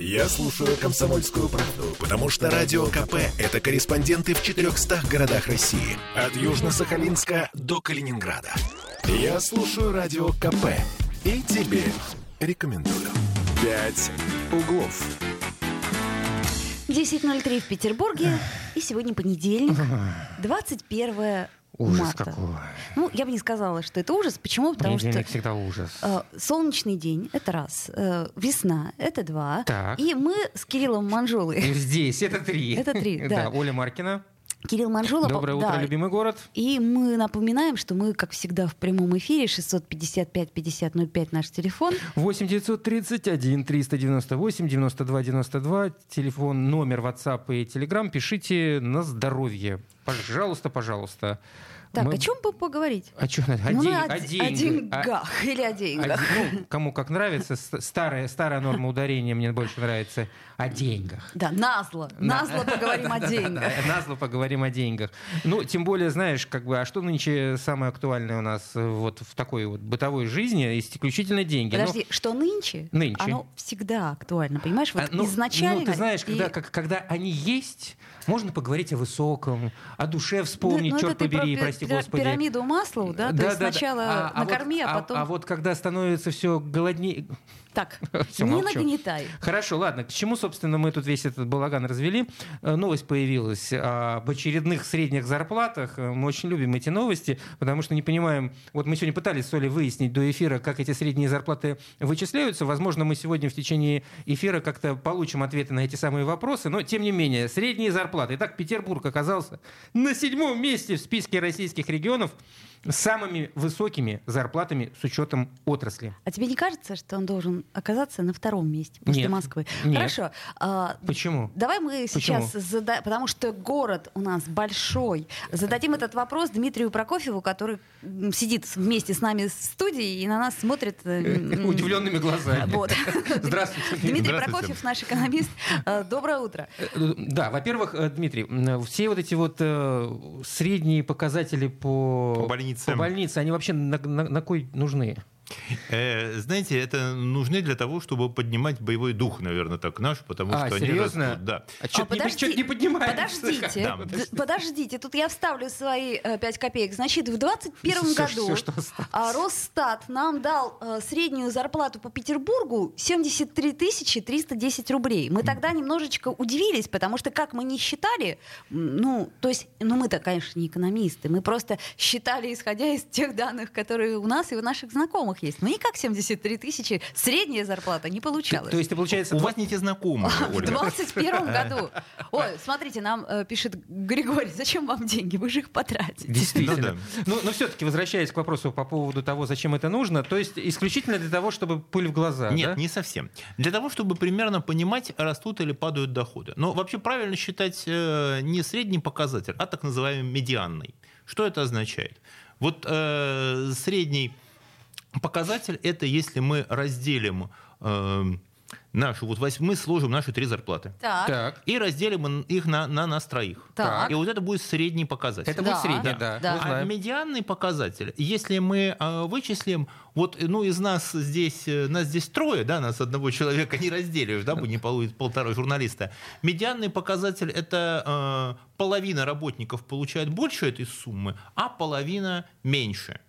Я слушаю «Комсомольскую правду», потому что «Радио КП» — это корреспонденты в 400 городах России. От Южно-Сахалинска до Калининграда. Я слушаю «Радио КП» и тебе рекомендую. «Пять углов». 10.03 в Петербурге. И сегодня понедельник, 21 Ужас марта. какой. Ну, я бы не сказала, что это ужас. Почему? Потому Понедельник что всегда ужас. э, солнечный день — это раз. э, весна — это два. Так. И мы с Кириллом Манжулой. Здесь это три. Это три, да. Оля Маркина. Кирилл Манжулов. Доброе да, утро, любимый город. И мы напоминаем, что мы, как всегда, в прямом эфире 655-5005 наш телефон. 8 931 398 92 92. Телефон, номер WhatsApp и Telegram. Пишите на здоровье. Пожалуйста, пожалуйста. Так, Мы- о чем бы поговорить? О чем? О, Ну, день- о, о о деньгах. О- деньгах или о о деньгах. де- ну, кому как нравится. Старая, старая норма ударения мне больше нравится. О деньгах. Да, назло. На- Назло поговорим о деньгах. Назло поговорим о деньгах. Ну, тем более, знаешь, как бы, а что нынче самое актуальное у нас э, вот в такой вот бытовой жизни? Исключительно деньги. Ну, Подожди, что нынче? Нынче. Оно всегда актуально, понимаешь? Вот а, ну, изначально... ну, ты знаешь, и- когда, как- когда они есть, можно поговорить о высоком, о душе вспомнить, Ну, черт ты про побери, пи- прости пи- господи. Пирамиду Маслоу, да? То есть сначала вот- накорми, а, а- потом... А, вот когда становится все голоднее... Так, не нагнетай. Хорошо, ладно. К чему, собственно, мы тут весь этот балаган развели? Э, Новость появилась об очередных средних зарплатах. Э, Мы очень любим эти новости, потому что не понимаем... Вот мы сегодня пытались с Олей выяснить до эфира, как эти средние зарплаты вычисляются. Возможно, мы сегодня в течение эфира как-то получим ответы на эти самые вопросы. Но, тем не менее, средние зарплаты. Итак, Петербург оказался на седьмом месте в списке российских регионов с самыми высокими зарплатами с учетом отрасли. А тебе не кажется, что он должен оказаться на втором месте после Нет. Москвы? Нет. Хорошо. а, Почему? Давай мы сейчас задаем, потому что город у нас большой. Зададим этот вопрос Дмитрию Прокофьеву, который сидит вместе с нами в студии и на нас смотрит. э, Удивленными глазами. Вот. Здравствуйте. Дмитрий Здравствуйте. Прокофьев, наш экономист. Э, Доброе утро. Э, Да, во-первых, Дмитрий, все вот эти вот средние показатели по, По больницам. по больнице, они вообще на, на- на кой нужны? Э, знаете, это нужны для того, чтобы поднимать боевой дух, наверное, так наш, потому А, что они серьезно? растут. Да. А что А, подожди- не поднимается? Подождите, Да. подождите, тут я вставлю свои э, 5 копеек. Значит, в 21 Всё, году что осталось. а, Росстат нам дал э, среднюю зарплату по Петербургу 73 310 рублей. Мы тогда немножечко удивились, потому что как мы не считали, ну, то есть, ну мы-то, конечно, не экономисты, мы просто считали, исходя из тех данных, которые у нас и у наших знакомых есть. Но никак 73 тысячи средняя зарплата не получалась. То есть, получается, У вас не те знакомые, В Ольга. 21 году. Ой, смотрите, нам э, пишет Григорий, зачем вам деньги? Вы же их потратите. Действительно. Ну Ну, но все-таки, возвращаясь к вопросу по поводу того, зачем это нужно, то есть исключительно для того, чтобы пыль в глаза, Нет, не совсем. Для того, чтобы примерно понимать, растут или падают доходы. Но вообще правильно считать э, не средний показатель, а так называемый медианный. Что это означает? Вот э, средний показатель это если мы разделим э, нашу, вот мы сложим наши три зарплаты. Так. Так. И разделим их на, на нас троих. Так. И вот это будет средний показатель. Это Да. будет средний, да. Да. мы А медианный показатель, если мы э, вычислим, вот, ну, из нас здесь, э, нас здесь трое, да, нас одного человека не разделишь, да, не получит полтора журналиста. Медианный показатель это э, половина работников получает больше этой суммы, а половина меньше.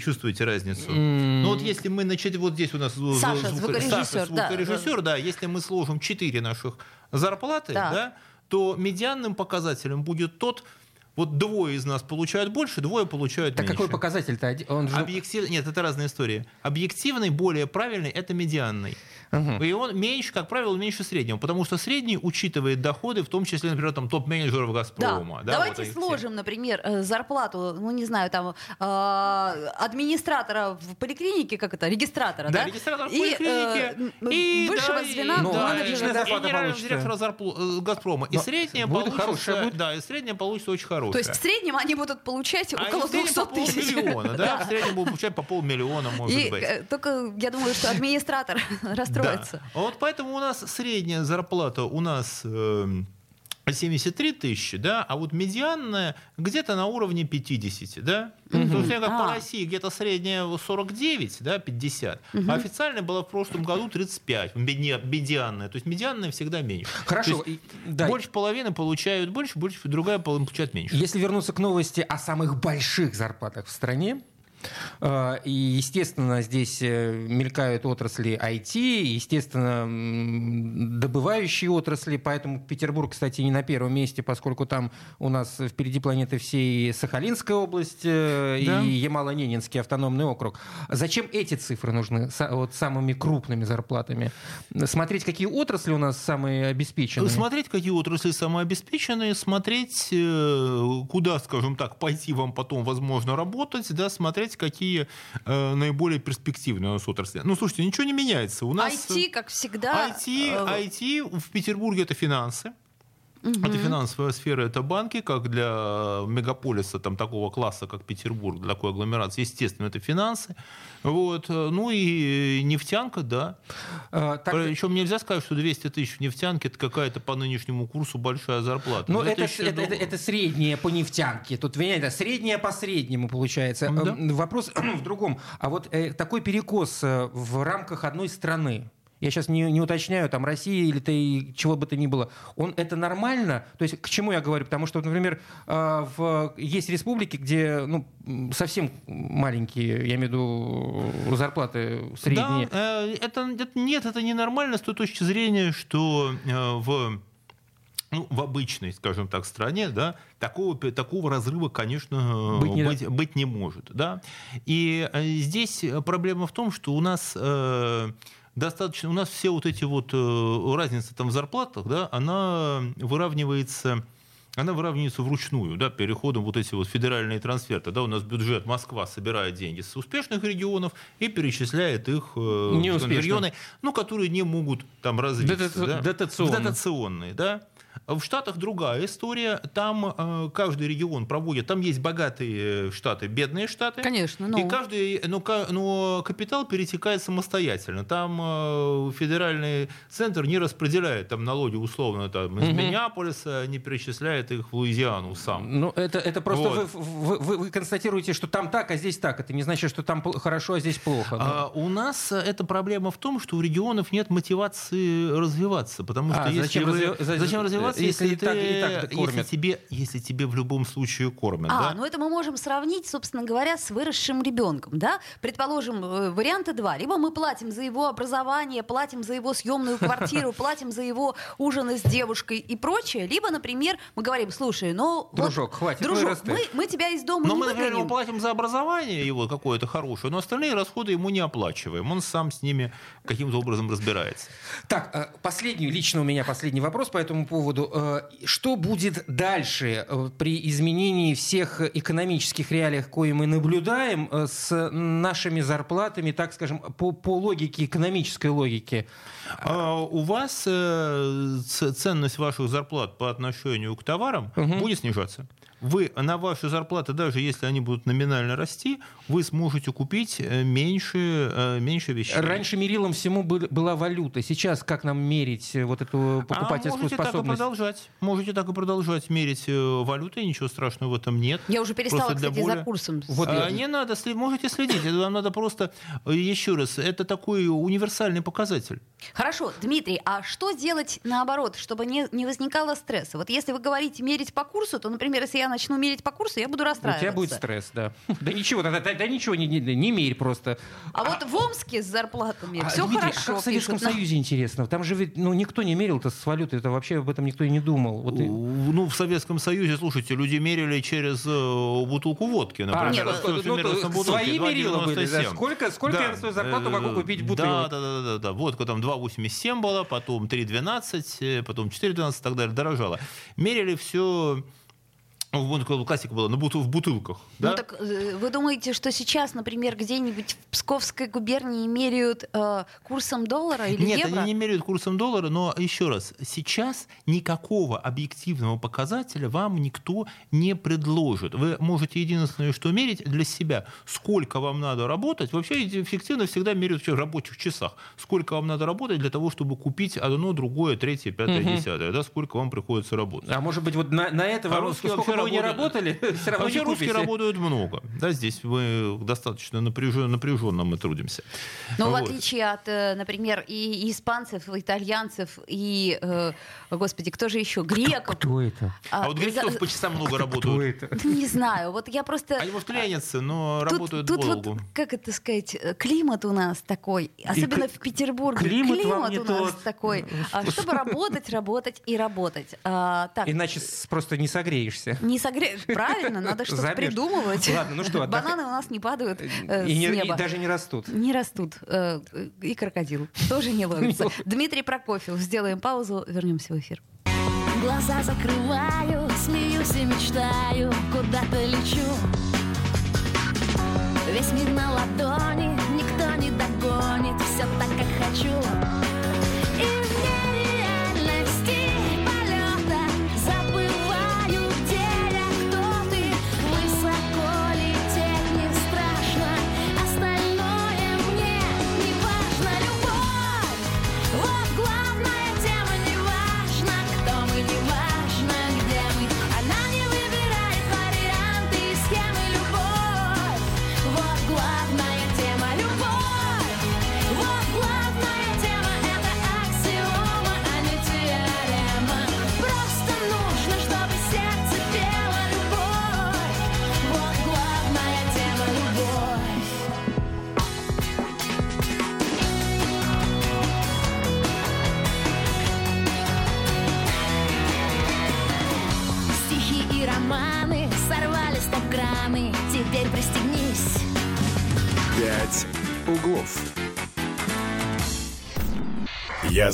Чувствуете разницу? Ну вот если мы начать вот здесь у нас Саша, звук- звукорежиссер, Саша, да, звукорежиссер, да, если мы сложим 4 наших зарплаты, Так. да, то медианным показателем будет тот, вот двое из нас получают больше, двое получают Так меньше. какой показатель-то? Один- Он же... Объектив... Нет, это разная история. Объективный, более правильный, это медианный. Мгм. И он меньше, как правило, меньше среднего, потому что средний учитывает доходы, в том числе, например, там топ-менеджеров Да. Газпрома. Да, Давайте вот сложим, например, э, зарплату, ну не знаю, там э, администратора в поликлинике, как это, регистратора, да? Да, регистратор в И, э, поликлинике. м, и, высшего да, звена и, Ну, да, менеджера, и да. зарплата генерального получится. директора зарплу- э, Газпрома. И Но средняя будет получится, хорошая будет? да, и средняя получится очень хорошая. То есть в среднем они будут получать а около в среднем 200 по тысяч. полмиллиона, да, в среднем будут получать по полмиллиона, может И быть. только я думаю, что администратор расстроится. Да. Вот поэтому у нас средняя зарплата у нас эм, 73 тысячи, да, а вот медианная где-то на уровне 50, да. Mm-hmm. То есть, как а. по России где-то средняя 49, да, 50. Mm-hmm. А официальная была в прошлом году 35, медианная. То есть медианная всегда меньше. Хорошо. Есть, да. Больше половины получают больше, больше другая половина получает меньше. Если вернуться к новости о самых больших зарплатах в стране, и, естественно, здесь э, мелькают отрасли IT, естественно, добывающие отрасли, поэтому Петербург, кстати, не на первом месте, поскольку там у нас впереди планеты всей Сахалинская область э, да. и Ямало-Ненецкий автономный округ. Зачем эти цифры нужны вот самыми крупными зарплатами? Смотреть, какие отрасли у нас самые обеспеченные? Смотреть, какие отрасли самые обеспеченные, смотреть, куда, скажем так, пойти вам потом, возможно, работать, да, смотреть посмотреть, какие э, наиболее перспективные у нас отрасли. Ну, слушайте, ничего не меняется. У нас IT, как всегда. IT, IT э, в Петербурге это финансы. Угу. Это финансовая сфера, это банки, как для мегаполиса там, такого класса, как Петербург, для такой агломерации, естественно, это финансы. Вот. Ну и нефтянка, да. А, так... Причем нельзя сказать, что 200 тысяч в нефтянке это какая-то по нынешнему курсу большая зарплата. Но это, это, это, это, это средняя по нефтянке. Тут, это средняя по среднему получается. Да? Вопрос в другом. А вот э, такой перекос э, в рамках одной страны, я сейчас не, не уточняю, там, Россия или ты, чего бы то ни было, он, это нормально? То есть к чему я говорю? Потому что, например, а, в, есть республики, где ну, совсем маленькие, я имею в виду, зарплаты средние. Да, э, это, это, нет, это не нормально с той точки зрения, что э, в ну, в обычной, скажем так, стране, да, такого, такого разрыва, конечно, быть не, быть, быть не может. Да? И э, здесь проблема в том, что у нас э, достаточно, у нас все вот эти вот э, разницы там в зарплатах, да, она выравнивается она выравнивается вручную, да, переходом вот эти вот федеральные трансферты. Да, у нас бюджет Москва собирает деньги с успешных регионов и перечисляет их э, в регионы, ну, которые не могут там развиться. Дотаци... Да? Дотационные. Дотационные, да. В Штатах другая история. Там э, каждый регион проводит. Там есть богатые штаты, бедные штаты. Конечно. Но... И каждый, но, но капитал перетекает самостоятельно. Там э, федеральный центр не распределяет там налоги условно там, из угу. Миннеаполиса, не перечисляет их в Луизиану сам. Ну это, это просто вот. вы, вы, вы констатируете, что там так, а здесь так. Это не значит, что там хорошо, а здесь плохо. Да? А, у нас эта проблема в том, что у регионов нет мотивации развиваться, потому что а, если зачем, вы, разви... зачем развиваться? Если, если, ты, так, и так кормят. Если тебе, если тебе в любом случае кормят. А, да? ну это мы можем сравнить, собственно говоря, с выросшим ребенком. Да? Предположим, э, варианты два. Либо мы платим за его образование, платим за его съемную квартиру, платим за его ужины с девушкой и прочее. Либо, например, мы говорим, слушай, ну... Дружок, хватит, Дружок, мы, мы тебя из дома но не мы, например, платим за образование его какое-то хорошее, но остальные расходы ему не оплачиваем. Он сам с ними каким-то образом разбирается. Так, э, последний, лично у меня последний вопрос по этому поводу. Э, что будет дальше э, при изменении всех экономических реалиях, кое мы наблюдаем, с нашими зарплатами, так скажем, по, по логике, экономической логике? А у вас ценность ваших зарплат по отношению к товарам угу. будет снижаться вы на ваши зарплаты, даже если они будут номинально расти, вы сможете купить э, меньше, э, меньше вещей. Раньше мерилом всему была валюта. Сейчас как нам мерить э, вот эту покупательскую а можете способность? Так и продолжать. Можете так и продолжать мерить валютой, ничего страшного в этом нет. Я уже перестала, просто кстати, более... за курсом. Вот а, я... Не надо, можете следить. Вам надо просто, еще раз, это такой универсальный показатель. Хорошо, Дмитрий, а что делать наоборот, чтобы не, не возникало стресса? Вот если вы говорите мерить по курсу, то, например, если я начну мерить по курсу, я буду расстраиваться. У тебя будет стресс, да. Да ничего, да, да, да ничего, не, не, не мерь просто. А, а вот в Омске с зарплатами а, все Дмитрий, хорошо. Как в Советском пишут, Союзе интересно. Там же ведь ну, никто не мерил-то с валютой, это вообще об этом никто и не думал. Вот и... Ну, в Советском Союзе, слушайте, люди мерили через э, бутылку водки, например. А, нет, ну, ну, бутылки, свои мерила были, да? Сколько, сколько да. я на свою зарплату могу купить бутылку? Да, да, да, да, да. Водка там 2,87 была, потом 3,12, э, потом 4,12 и так далее, дорожала. Мерили все в классика была, на бутыл, в бутылках. Ну, да? так э, вы думаете, что сейчас, например, где-нибудь в Псковской губернии меряют э, курсом доллара или Нет, евро? они не меряют курсом доллара, но еще раз, сейчас никакого объективного показателя вам никто не предложит. Вы можете единственное, что мерить для себя, сколько вам надо работать. Вообще эффективно всегда меряют в рабочих часах. Сколько вам надо работать для того, чтобы купить одно, другое, третье, пятое, угу. десятое. Да, сколько вам приходится работать. А может быть, вот на, на это а сколько вы не работали, все равно Вообще русские работают много. Да, здесь мы достаточно напряженно, напряженно мы трудимся. Но вот. в отличие от, э, например, и испанцев, и итальянцев, и, э, господи, кто же еще? Греков. Кто, кто это? А, а вот греков по часам много работают. Кто это? Не знаю. Вот я просто... Они, может, ленятся, но тут, работают тут долго. Вот, как это сказать, э, климат у нас такой, особенно и в Петербурге. Климат, климат у нас тот. такой. А, чтобы работать, работать и работать. А, так. Иначе просто не согреешься. Не согреешь. Правильно, надо что-то придумывать. Ладно, ну что, Бананы у нас не падают э, и, с не, неба. и даже не растут. Не растут. Э, и крокодил тоже не ловится. Дмитрий Прокофьев. Сделаем паузу, вернемся в эфир. Глаза закрываю, смеюсь и мечтаю, куда-то лечу. Весь мир на ладони, никто не догонит, все так, как хочу.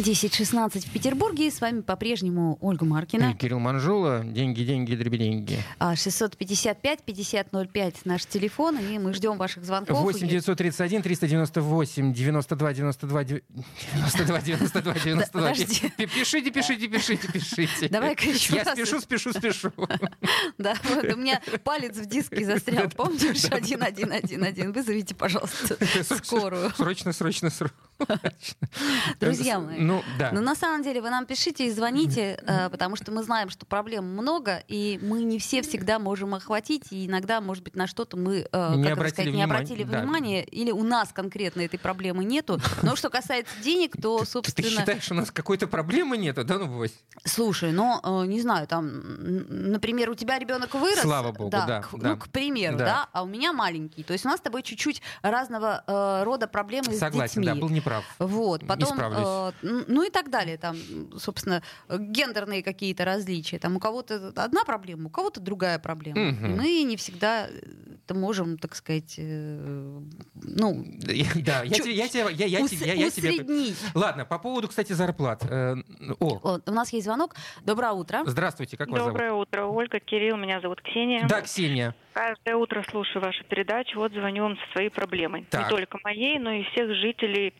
10.16 в Петербурге. И с вами по-прежнему Ольга Маркина. И Кирилл Манжула. Деньги, деньги, дребеденьги. 655-5005 наш телефон. И мы ждем ваших звонков. 8 931 398 92 92 92 92 92. Пишите, пишите, пишите, пишите. Давай-ка еще Я спешу, спешу, спешу. Да, вот у меня палец в диске застрял. Помнишь? 1111. Вызовите, пожалуйста, скорую. Срочно, срочно, срочно. Друзья мои, ну, да. Но на самом деле вы нам пишите и звоните, э, потому что мы знаем, что проблем много, и мы не все всегда можем охватить, и иногда, может быть, на что-то мы э, не, обратили, сказать, не обратили внимания, или у нас конкретно этой проблемы нету. Но что касается денег, то, собственно... Ты, считаешь, у нас какой-то проблемы нету, да, ну, Вось? Слушай, ну, э, не знаю, там, например, у тебя ребенок вырос. Слава богу, да. Ну, к примеру, да. а у меня маленький. То есть у нас с тобой чуть-чуть разного рода проблемы Согласен, с детьми. да, был неправ. Вот, потом, э, ну и так далее там, собственно, гендерные какие-то различия. Там у кого-то одна проблема, у кого-то другая проблема. Угу. Мы не всегда это можем, так сказать, э, ну... Да, я тебе... Я, тебе, я, я, я, я тебе... Ладно, по поводу, кстати, зарплат. Э, о. У нас есть звонок. Доброе утро. Здравствуйте, как вас зовут? Доброе утро, Ольга, Кирилл, меня зовут Ксения. Да, Ксения. Каждое утро слушаю вашу передачу, вот звоню вам со своей проблемой. Так. Не только моей, но и всех жителей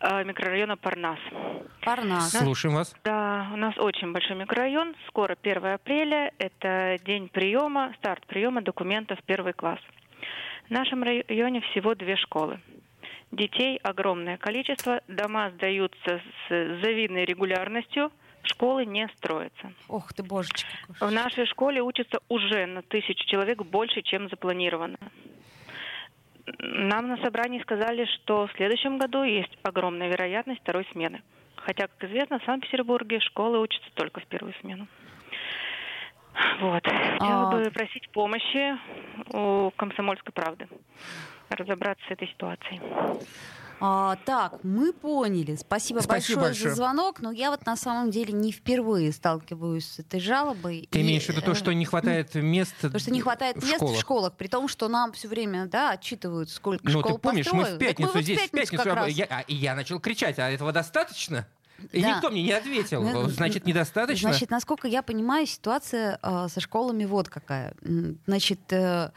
э, микрорайона Парнас. Парнас. Слушаем вас. Да, у нас очень большой микрорайон. Скоро 1 апреля. Это день приема, старт приема документов первый класс. В нашем районе всего две школы. Детей огромное количество, дома сдаются с завидной регулярностью, школы не строятся. Ох ты, божечки. В нашей школе учатся уже на тысячу человек больше, чем запланировано. Нам на собрании сказали, что в следующем году есть огромная вероятность второй смены. Хотя, как известно, в Санкт-Петербурге школы учатся только в первую смену. Вот. Хотела а... бы просить помощи у комсомольской правды разобраться с этой ситуацией. А, так, мы поняли. Спасибо, Спасибо большое, большое. за звонок. Но я вот на самом деле не впервые сталкиваюсь с этой жалобой. Ты И, имеешь в виду то, э, что не хватает мест То, что не хватает в мест школах? в школах, при том, что нам все время да, отчитывают, сколько Ну, школ ты помнишь, мы построили. в Так пятницу вот здесь, в пятницу, как раз. я, а, и я начал кричать, а этого достаточно? И Да. никто мне не ответил. Ну, Значит, недостаточно? Значит, насколько я понимаю, ситуация э, со школами вот какая. Значит, э,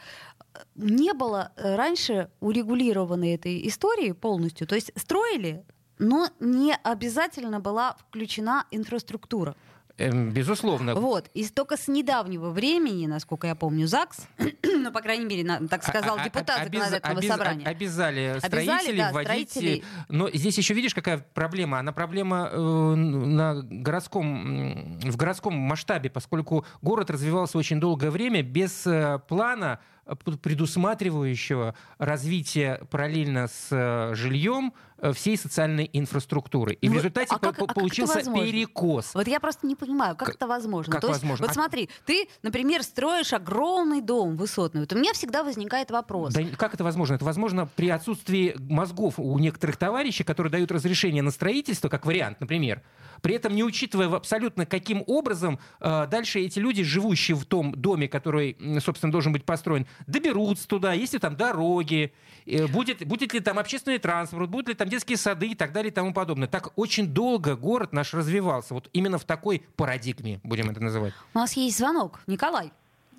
не было э, раньше урегулированной этой истории полностью. То есть строили, но не обязательно была включена инфраструктура. Эм, безусловно. Вот. И только с недавнего времени, насколько я помню, ЗАГС, ну, по крайней мере, на- так сказал А- а- депутат законодательного собрания. Обязали Обязали, строителей да, вводить... строителей. Но здесь еще видишь, какая проблема? Она проблема э, на городском, в городском масштабе, поскольку город развивался очень долгое время без э, плана, предусматривающего развитие параллельно с э, жильем всей социальной инфраструктуры. И в Ну, результате а как- по- а получился перекос. Вот я просто не понимаю, как Как- это возможно. как То есть, возможно? Вот А- смотри, ты, например, строишь огромный дом высотный. Вот у меня всегда возникает вопрос. Да как это возможно? Это возможно при отсутствии мозгов у некоторых товарищей, которые дают разрешение на строительство, как вариант, например, при этом не учитывая абсолютно каким образом э, дальше эти люди, живущие в том доме, который, собственно, должен быть построен, доберутся туда, есть ли там дороги, э, будет, будет ли там общественный транспорт, будут ли там детские сады и так далее и тому подобное. Так очень долго город наш развивался, вот именно в такой парадигме, будем это называть. У нас есть звонок. Николай.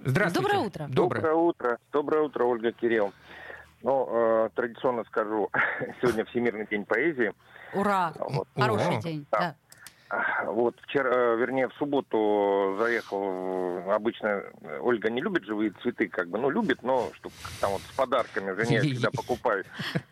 Здравствуйте. Доброе утро. Доброе. Доброе утро. Доброе утро, Ольга Кирилл. Ну, э, традиционно скажу, сегодня Всемирный день поэзии. Ура. Вот. Хороший О. день. Да. Да. Вот вчера, э, вернее, в субботу заехал, обычно Ольга не любит живые цветы, как бы, ну, любит, но чтобы там вот с подарками жене я всегда покупаю.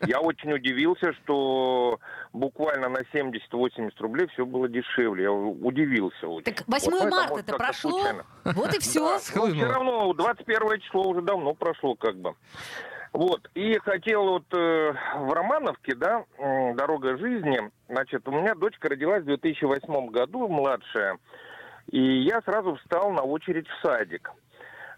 Я очень удивился, что буквально на 70-80 рублей все было дешевле. Я удивился очень. Так 8 Вот, ну, марта это прошло. случайно. Вот и все. Да, все равно 21 число уже давно прошло, как бы. Вот, и хотел вот э, в Романовке, да, «Дорога жизни», значит, у меня дочка родилась в 2008 году, младшая, и я сразу встал на очередь в садик.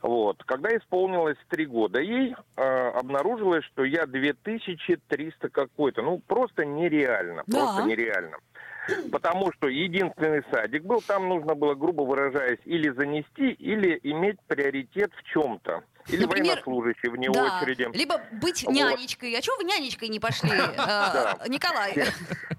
Вот. Когда исполнилось три года ей, э, обнаружилось, что я 2300 какой-то. Ну, просто нереально. Да. Просто нереально. Потому что единственный садик был, там нужно было, грубо выражаясь, или занести, или иметь приоритет в чем-то. Или Например, военнослужащий вне Да. очереди. Либо быть Вот. нянечкой. А чего вы нянечкой не пошли, э, Николай?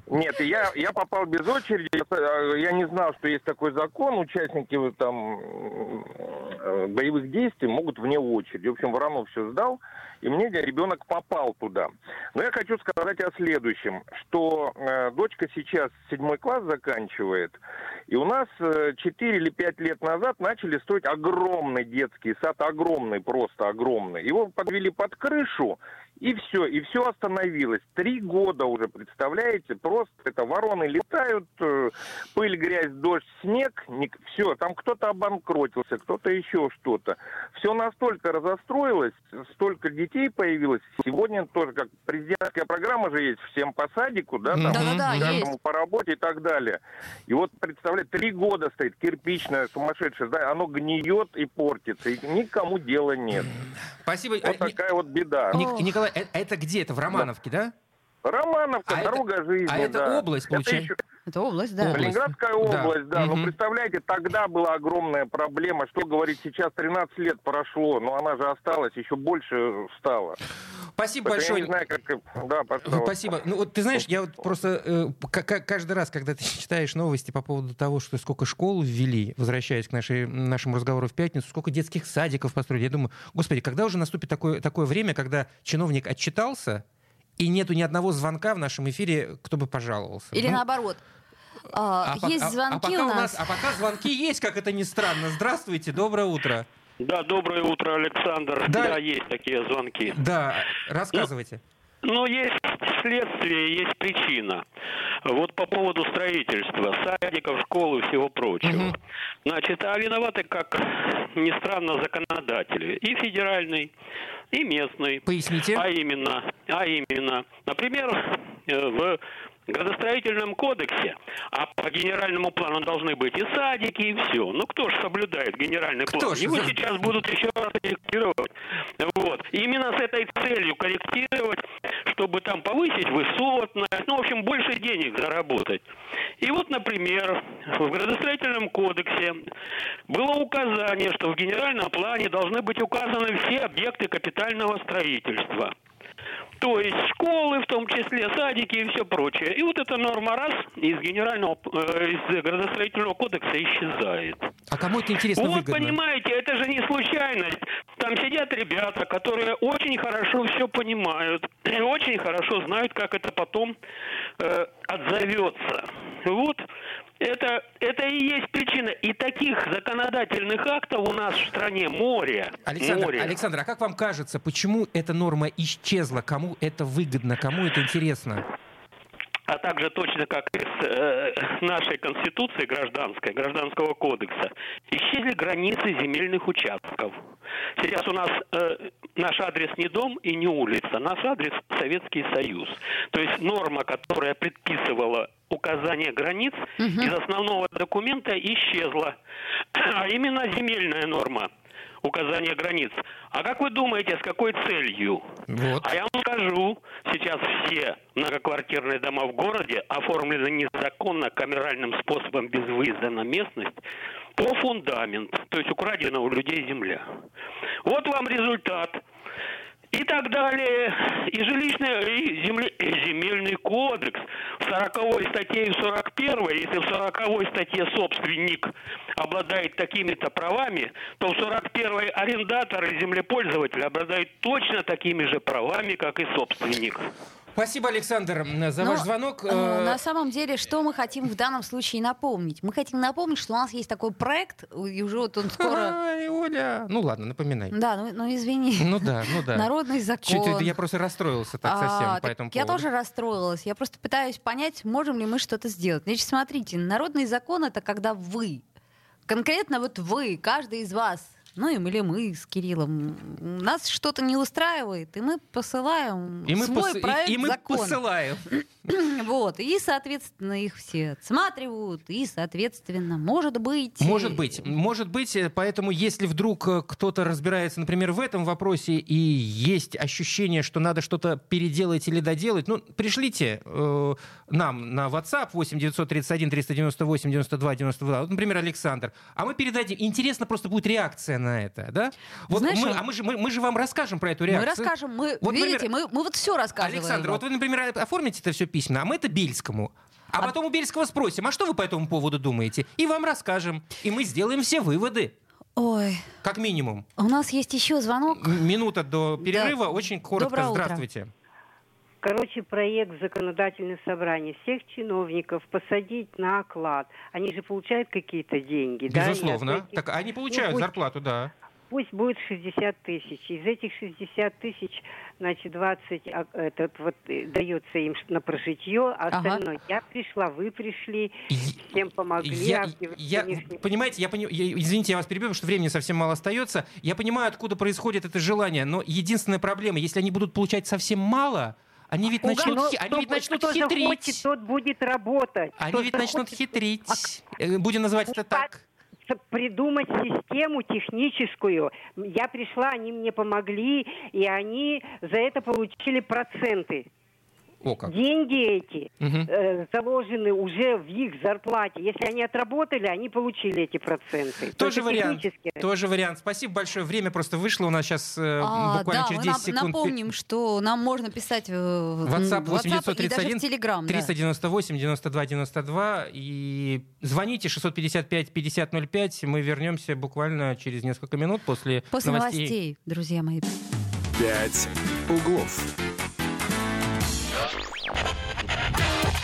Нет, я, я попал без очереди. Я, я не знал, что есть такой закон. Участники там э, боевых действий могут вне очереди. В общем, Воронов все сдал, и мне ребенок попал туда. Но я хочу сказать о следующем, что э, дочка сейчас седьмой класс заканчивает, и у нас э, 4 или 5 лет назад начали строить огромный детский сад, огромный, просто огромный. Его подвели под крышу, и все, и все остановилось. Три года уже, представляете, просто это вороны летают, э, пыль, грязь, дождь, снег, все, там кто-то обанкротился, кто-то еще что-то. Все настолько разостроилось, столько детей появилось. Сегодня тоже, как президентская программа же есть, всем по садику, да, там, Да-да-да, каждому есть. по работе и так далее. И вот, представляете, три года стоит кирпичное, сумасшедшее здание, оно гниет и портится, и никому дела нет. Спасибо. Вот Ни- такая вот беда. Ник- Николай, э- это где? Это в Романовке, да? Романовка, А это- дорога жизни, а это да. область, Это получается? еще Это область, да. Ленинградская Да. область, да. Мгм. Но представляете, тогда была огромная проблема. Что говорить, сейчас 13 лет прошло, но она же осталась, еще больше стала. Спасибо Так большое. Я не знаю, как... Да, пожалуйста. Спасибо. Ну вот ты знаешь, я вот просто э, каждый раз, когда ты читаешь новости по поводу того, что сколько школ ввели, возвращаясь к нашей, нашему разговору в пятницу, сколько детских садиков построили, я думаю, господи, когда уже наступит такое, такое время, когда чиновник отчитался, и нету ни одного звонка в нашем эфире, кто бы пожаловался. Или Ну, наоборот. А, а по- есть а- а звонки пока у нас. А пока звонки есть, как это ни странно. Здравствуйте, доброе утро. Да, доброе утро, Александр. Да. Да, есть такие звонки. Да, рассказывайте. Но есть следствие, есть причина. Вот по поводу строительства, садиков, школ и всего прочего. Мгм. Значит, а виноваты, как ни странно, законодатели. И федеральный, и местный. Поясните. А именно, а именно, например, э, в градостроительном кодексе, а по генеральному плану должны быть и садики, и все. Ну кто же соблюдает генеральный Кто план? ж? Его сейчас будут еще раз корректировать. Вот. И именно с этой целью корректировать, чтобы там повысить высотность, ну, в общем, больше денег заработать. И вот, например, в градостроительном кодексе было указание, что в генеральном плане должны быть указаны все объекты капитального строительства. То есть школы, в том числе садики и все прочее. И вот эта норма раз из генерального, э, из градостроительного кодекса исчезает. А кому это интересно Вот выгодно? понимаете, это же не случайность. Там сидят ребята, которые очень хорошо все понимают и очень хорошо знают, как это потом э, отзовется. Вот это, это и есть причина. И таких законодательных актов у нас в стране море. Александр, море. Александр, а как вам кажется, почему эта норма исчезла? Кому это выгодно? Кому это интересно? а также точно как из э, нашей Конституции гражданской, Гражданского кодекса, исчезли границы земельных участков. Сейчас у нас э, наш адрес не дом и не улица, наш адрес Советский Союз. То есть норма, которая предписывала указание границ из основного документа исчезла. А именно земельная норма указание границ. А как вы думаете, с какой целью? Вот. А я вам скажу, сейчас все многоквартирные дома в городе оформлены незаконно камеральным способом без выезда на местность по фундамент, то есть украдена у людей земля. Вот вам результат. И так далее. И жилищный, и, земле- и земельный кодекс в 40 статье и в 41, если в 40 статье собственник обладает такими-то правами, то в 41 арендатор и землепользователь обладают точно такими же правами, как и собственник. Спасибо, Александр, за Но, ваш звонок. э, на самом деле, что мы хотим в данном случае напомнить? Мы хотим напомнить, что у нас есть такой проект, и уже вот он скоро... Ай, Оля. Ну ладно, напоминай. Да, ну, ну извини. Ну да, ну да. Народный закон. я просто расстроился так совсем А, по этому я поводу. тоже расстроилась. Я просто пытаюсь понять, можем ли мы что-то сделать. Значит, смотрите, народный закон это когда вы, конкретно вот вы, каждый из вас, ну или мы с Кириллом, нас что-то не устраивает, и мы посылаем И мы, свой пос- и- проект и мы закона. посылаем. Вот, и, соответственно, их все отсматривают, и, соответственно, может быть... Может быть, может быть, э, поэтому если вдруг э, кто-то разбирается, например, в этом вопросе и есть ощущение, что надо что-то переделать или доделать, ну, пришлите э, нам на WhatsApp 8 931 398 92 92, вот, например, Александр, а мы передадим. Интересно просто будет реакция на это, да? Вот Знаешь, мы, вот- а мы же, мы, мы же вам расскажем про эту Мы реакцию. расскажем, мы, Вот, видите, например, мы, мы вот все рассказываем. Александр, вот вы, например, оформите это все письменно, а мы это Бельскому. А А- потом у Бельского спросим, а что вы по этому поводу думаете? И вам расскажем. И мы сделаем все выводы, Ой, как минимум. у нас есть еще звонок. Минута до перерыва. Очень коротко. Доброе утро. Короче, проект законодательных собраний всех чиновников посадить на оклад. Они же получают какие-то деньги, да? Безусловно. От этих- Так они получают пусть- зарплату, да. Пусть будет 60 тысяч. Из этих 60 тысяч, значит, 20 а, этот вот э, дается им на прожитье, а Ага. остальное я пришла, вы пришли, всем помогли. Я, а я- в них- понимаете, я, пони- я- извините, я вас перебью, потому что времени совсем мало остается. Я понимаю, откуда происходит это желание, но единственная проблема, если они будут получать совсем мало, они ведь начнут, Но хи- они ведь начнут хитрить. захочет, тот будет работать. Они Кто ведь начнут захочет, хитрить. Э, Будем называть это так. придумать систему техническую. Я пришла, они мне помогли, и они за это получили проценты. О, как. Деньги эти Мгм. э, заложены уже в их зарплате. Если они отработали, они получили эти проценты. То Тоже есть вариант. Тоже вариант. Спасибо большое. Время просто вышло. У нас сейчас А, буквально да, через мы 10 нап- секунд. напомним, что нам можно писать э, в WhatsApp WhatsApp и даже 8931 в Telegram. да. 398 92 92 и звоните 655 5005. Мы вернемся буквально через несколько минут после, После новостей, друзья мои. «Пять углов».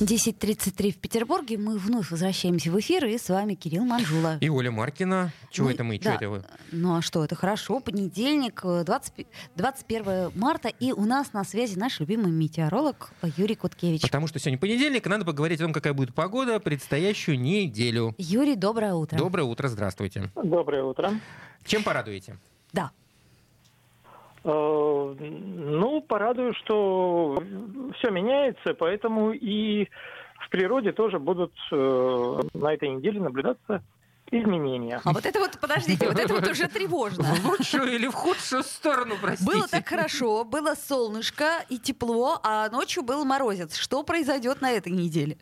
10.33 в Петербурге. Мы вновь возвращаемся в эфир, и с вами Кирилл Манжула. И Оля Маркина. Чего Мы- это мы? Чего да. это вы? Ну а что, это хорошо. Понедельник, э, 20 21 марта, и у нас на связи наш любимый метеоролог Юрий Куткевич. Потому что сегодня понедельник, и надо поговорить о том, какая будет погода предстоящую неделю. Юрий, доброе утро. Доброе утро, здравствуйте. Доброе утро. Чем порадуете? Да. Э, Ну, порадую, что все меняется, поэтому и в природе тоже будут э, на этой неделе наблюдаться изменения. А вот это вот, подождите, вот это вот уже тревожно. В лучшую или в худшую сторону, простите? Было так хорошо, было солнышко и тепло, а ночью был морозец. Что произойдет на этой неделе?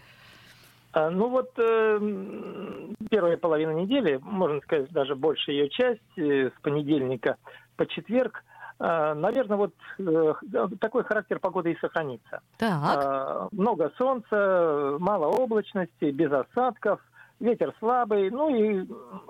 А, Ну вот э, первая половина недели, можно сказать, даже большая ее часть, э, с понедельника по четверг, наверное, вот э, такой характер погоды и сохранится. Так. А, Много солнца, мало облачности, без осадков, ветер слабый, ну и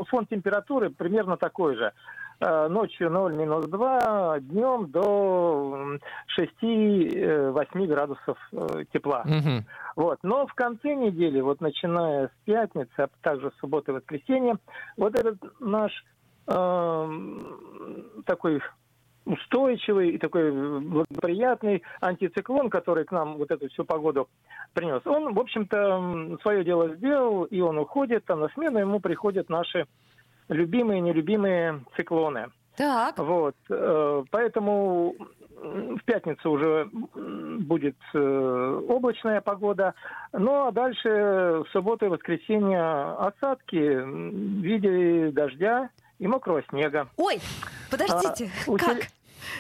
фон температуры примерно такой же. Ночью 0, минус 2, днем до 6-8 градусов э, тепла. Мгм. Вот. Но в конце недели, вот начиная с пятницы, а также с субботы и воскресенья, вот этот наш эм, такой устойчивый и такой благоприятный антициклон, который к нам вот эту всю погоду принес, он, в общем-то, свое дело сделал, и он уходит, а на смену ему приходят наши любимые, нелюбимые циклоны. Так. Вот, э, поэтому в пятницу уже будет э, облачная погода, ну а дальше в субботу и воскресенье осадки в виде дождя и мокрого снега. Ой, подождите, А, как?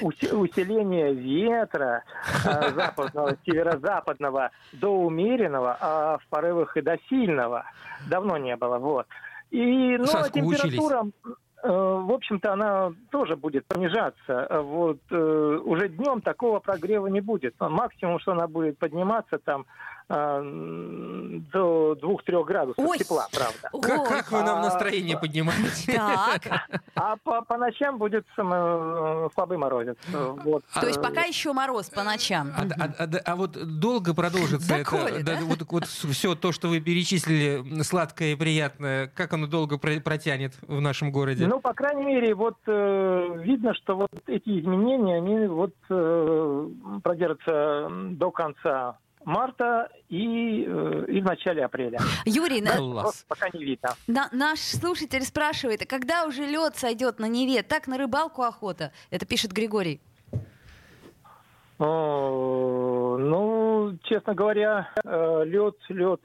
уси- Усиление ветра э, западного, северо-западного до умеренного, а в порывах и до сильного давно не было. Вот. И ну, а Соскучились. температура, э, в общем-то, она тоже будет понижаться. А Вот э, уже днем такого прогрева не будет. Максимум, что она будет подниматься там э, м, до 2-3 градусов Ой. тепла, правда. Как, как вы нам А, настроение поднимаете? Так. А по, по ночам будет э, слабый морозец. Вот. То есть Э, пока еще мороз по ночам. А, а- а- а вот долго продолжится Доколе, это? да? вот, все то, что вы перечислили, сладкое и приятное, как оно долго про- протянет в нашем городе? Ну, по крайней мере, вот э, видно, что вот эти изменения, они вот э, продержатся до конца марта и, э, и в начале апреля. Юрий, на- Класс. Пока не видно. на- наш слушатель спрашивает, а когда уже лед сойдет на Неве? Так на рыбалку охота. Это пишет Григорий. О, ну, честно говоря, лед, лед,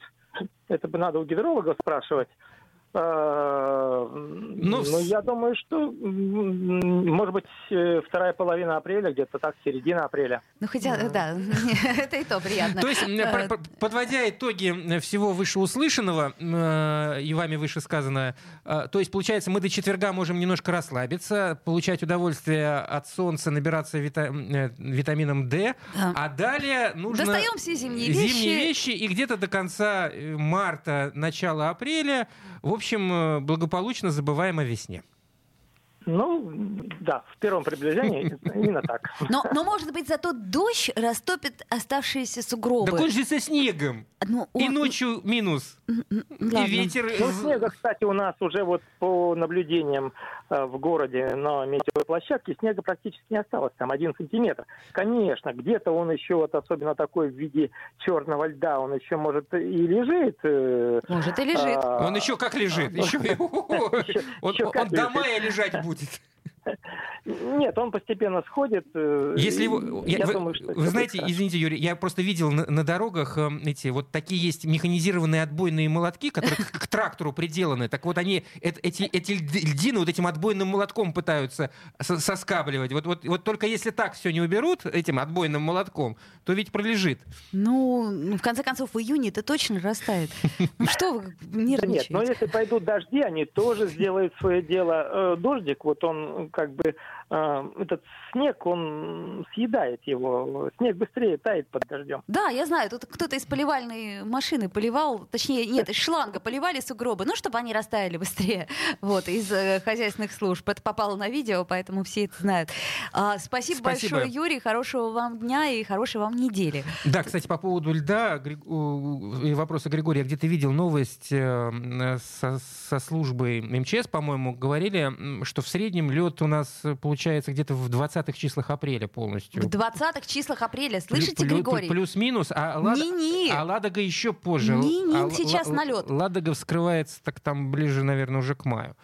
это бы надо у гидрологов спрашивать. Э, Ну, Ну, я думаю, что, может быть, э, вторая половина апреля, где-то так, середина апреля. Ну хотя, да, это и то приятно. То есть, Э, подводя итоги всего вышеуслышанного и вами вышесказанного, э, то есть, получается, мы до четверга можем немножко расслабиться, получать удовольствие от солнца, набираться витамином D, Да. а далее нужно... Достаем все зимние Зимние вещи. вещи, и где-то до конца марта, начала апреля, в общем, э, благополучно забываем о весне. Ну, да, в первом приближении именно так. Но, но, может быть, зато дождь растопит оставшиеся сугробы. Так он же со снегом. Ну, И он- ночью минус. ладно. И ветер... Ну, снега, кстати, у нас уже вот по наблюдениям в городе на метеовой площадке снега практически не осталось, там один сантиметр. Конечно, где-то он еще, вот особенно такой в виде черного льда, он еще, может, и лежит. э, Может, и лежит. а, Он еще как лежит. Еще, он, он до мая лежать будет. Нет, он постепенно сходит. э, Если его, я- я вы, думаю, что вы знаете, будет извините, Юрий, я просто видел на, на дорогах э, эти вот такие есть механизированные отбойные молотки, которые к, к трактору приделаны. Так вот они эт- эти, эти льд- льдины вот этим отбойным молотком пытаются со- соскабливать. Вот, вот, вот только если так все не уберут этим отбойным молотком, то ведь пролежит. Ну, в конце концов, в июне это точно растает. Ну что вы Да нет, нервничаете? но если пойдут дожди, они тоже сделают свое дело. Э, Дождик, вот он как бы, этот снег, он съедает его. Снег быстрее тает под дождем. Да, я знаю, тут кто-то из поливальной машины поливал, точнее, нет, из шланга поливали сугробы, ну, чтобы они растаяли быстрее, вот, из э, хозяйственных служб. Это попало на видео, поэтому все это знают. А, спасибо, Спасибо. большое, Юрий, хорошего вам дня и хорошей вам недели. Да, кстати, по поводу льда Гри- и вопроса Григория, я где-то видел новость э, со, со службы МЧС, по-моему, говорили, что в среднем лед у нас э, получается где-то в 20-х числах апреля полностью. В 20-х числах апреля, слышите, плю- Григорий? Плюс-минус, а, Не-не. а Ладога еще позже. Не-не, А Ла- сейчас налет. Ладога вскрывается так там ближе, наверное, уже к маю.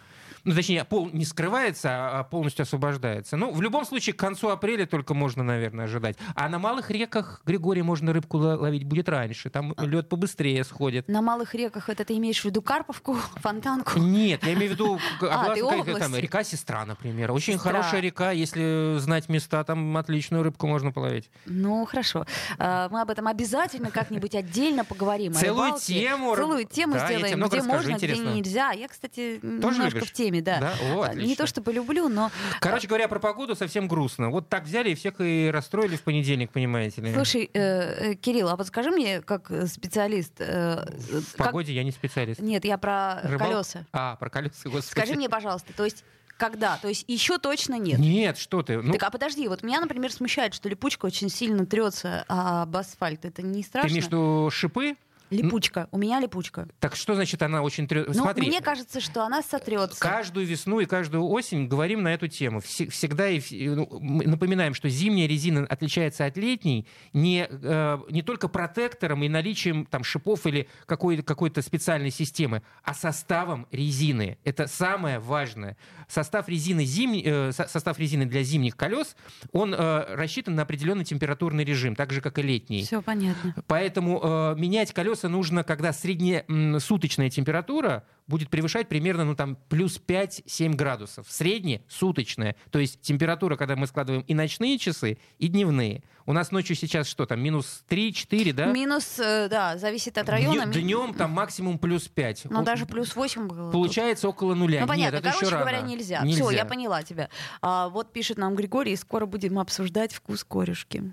Ну, точнее, пол не скрывается, а полностью освобождается. Ну, в любом случае, к концу апреля только можно, наверное, ожидать. А на малых реках, Григорий, можно рыбку ловить будет раньше. Там лед побыстрее сходит. На малых реках это ты имеешь в виду Карповку, Фонтанку? Нет, я имею в виду А, ты Обласская, там, река Сестра, например. Очень Сестра. хорошая река, если знать места, там отличную рыбку можно половить. Ну, хорошо. А, Мы об этом обязательно как-нибудь отдельно поговорим. Целую тему. Целую тему сделаем, где можно, где нельзя. Я, кстати, немножко в теме, да. Да? О, А, Не то чтобы люблю, но... Короче говоря, про погоду совсем грустно. Вот так взяли и всех и расстроили в понедельник, понимаете ли. Слушай, э, э, Кирилл, а подскажи мне, как э, специалист... э, э, в как- погоде я не специалист. Нет, я про Рыбалка? колеса. А, про колеса, господи. Скажи мне, пожалуйста, то есть когда? То есть еще точно нет? Нет, что ты. Ну, Так, а подожди, вот меня, например, смущает, что липучка очень сильно трется об асфальт. Это не ты страшно? имеешь в виду шипы? Липучка. У меня липучка. Так что значит она очень трет? Ну, Смотри. мне кажется, что она сотрется. Каждую весну и каждую осень говорим на эту тему. Все- Всегда и ну, мы напоминаем, что зимняя резина отличается от летней не, э, не только протектором и наличием там, шипов или какой- какой-то специальной системы, а составом резины. Это самое важное. Состав резины, зим- э, со- состав резины для зимних колес, он э, рассчитан на определенный температурный режим, так же, как и летний. Все понятно. Поэтому э, менять колеса нужно, когда средняя м, суточная температура будет превышать примерно ну, там, плюс 5-7 градусов. Средняя суточная. То есть температура, когда мы складываем и ночные часы, и дневные. У нас ночью сейчас что там, минус 3-4, да? Минус, э, да, зависит от района. Ми- Днем там максимум плюс 5. Ну, даже плюс 8 было. Получается около нуля. Ну, понятно, Нет, это короче говоря, рано. нельзя. Все, я поняла тебя. А, вот пишет нам Григорий, скоро будем обсуждать вкус корешки.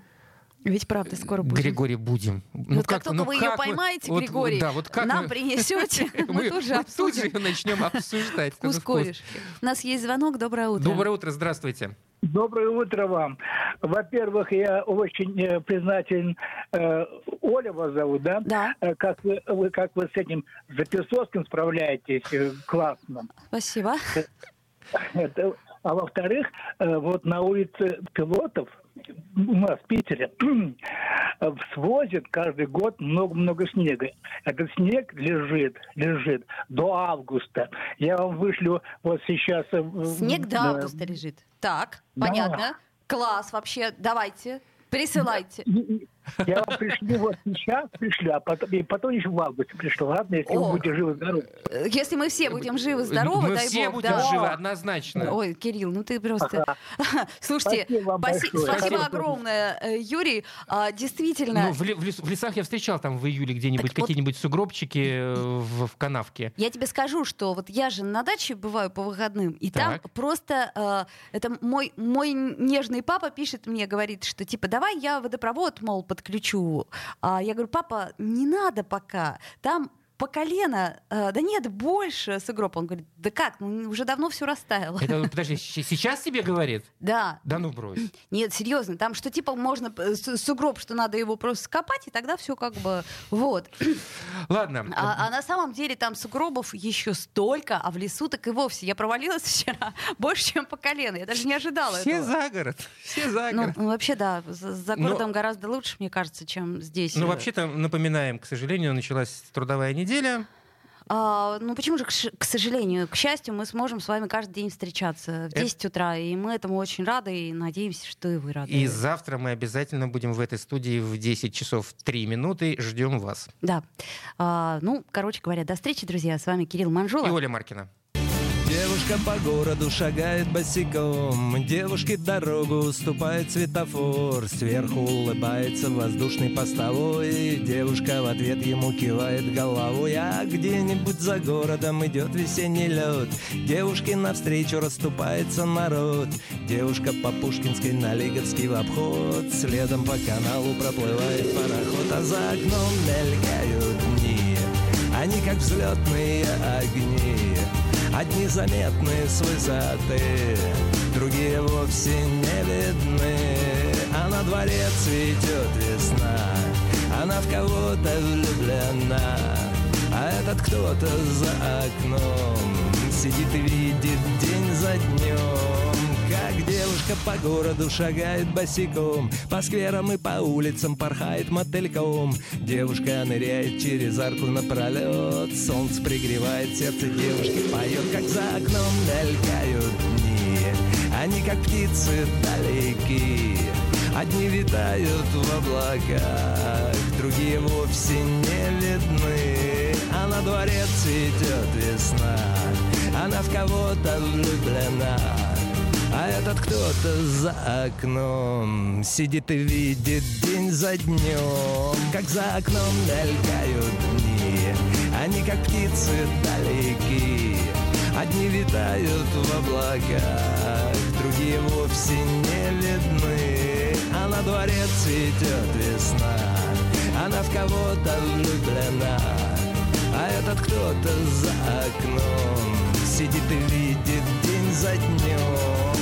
Ведь правда, скоро будем. Григорий, будем. Ну, вот как, только ну, вы ее как мы- поймаете, вот- Григорий, да, вот как нам мы- принесете, мы тут же мы тут же обсудим ее начнем обсуждать. вкус корешки. У нас есть звонок, доброе утро. Доброе утро, здравствуйте. Доброе утро вам. Во-первых, я очень э, признателен. э, Оля вас зовут, да? Да. Э, Как вы, вы- как вы с этим Записовским справляетесь? э, Классно. Спасибо. Это- А во-вторых, э, вот на улице пилотов у нас в Питере свозят каждый год много-много снега. Этот снег лежит, лежит до августа. Я вам вышлю вот сейчас... э, Снег до августа лежит. Так, Да. понятно. Класс вообще. Давайте, присылайте. Я вам пришлю вот сейчас, пришлю, а потом, и потом еще в августе пришлю. Ладно, если О. вы будете живы-здоровы. Э, Если мы все будем живы-здоровы, Мы дай все бог, будем да. живы, однозначно. Ой, Кирилл, ну ты просто... Слушайте, Спасибо спаси- спасибо Спасибо. огромное, э, Юрий. А, Действительно, Ну, в, ле- в лес- в лесах я встречал там в июле где-нибудь Так вот- какие-нибудь сугробчики э, в, в канавке. Я тебе скажу, что вот я же на даче бываю по выходным, и там Так. просто э, это мой мой нежный папа пишет мне, говорит, что типа давай я водопровод, мол, подключу. А я говорю, папа, не надо пока, там по колено, э, да нет, больше сугроб. Он говорит, да как, ну уже давно все растаяло. Это, подожди, щ- сейчас тебе говорит? Да, Да ну брось. нет, серьезно, там что типа можно с- сугроб, что надо его просто скопать, и тогда все как бы вот. Ладно. А, а на самом деле там сугробов еще столько, а в лесу так и вовсе. Я провалилась вчера больше, чем по колено. Я даже не ожидала Все этого. за город. Все за Ну, город. ну, вообще, да, за, за Но- городом гораздо лучше, мне кажется, чем здесь. Ну, Э, вообще-то, напоминаем, к сожалению, началась трудовая неделя. А, ну, почему же, к, к сожалению, к счастью, мы сможем с вами каждый день встречаться в Это- 10 утра, и мы этому очень рады, и надеемся, что и вы рады. И завтра мы обязательно будем в этой студии в 10 часов 3 минуты. Ждем вас. Да. А, ну, короче говоря, до встречи, друзья. С вами Кирилл И Манжула. Оля Маркина. Девушка по городу шагает босиком Девушке дорогу уступает светофор. Сверху улыбается воздушный постовой Девушка в ответ ему кивает головой. А где-нибудь за городом идет весенний лед Девушке навстречу расступается народ. Девушка по Пушкинской на Лиговский в обход Следом по каналу проплывает пароход. А за окном мелькают дни Они как взлетные огни Одни заметны с высоты, другие вовсе не видны. А на дворе цветет весна, она в кого-то влюблена. А этот кто-то за окном сидит и видит день за днем, Как девушка по городу шагает босиком По скверам и по улицам порхает мотыльком. Девушка ныряет через арку напролет Солнце пригревает сердце девушки Поет, как за окном мелькают дни. Они как птицы далеки Одни витают в облаках Другие вовсе не видны. А на дворе цветет весна Она в кого-то влюблена а этот кто-то за окном Сидит и видит день за днем. Как за окном мелькают дни Они как птицы далеки. Одни витают в облаках Другие вовсе не видны. А на дворе цветет весна Она в кого-то влюблена. А этот кто-то за окном Сидит и видит день за днем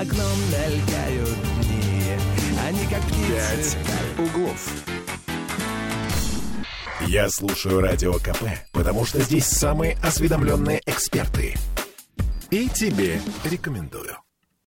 окном мелькают дни. Они как птицы. «Пять углов». Я слушаю Радио КП, потому что здесь самые осведомленные эксперты. И тебе рекомендую.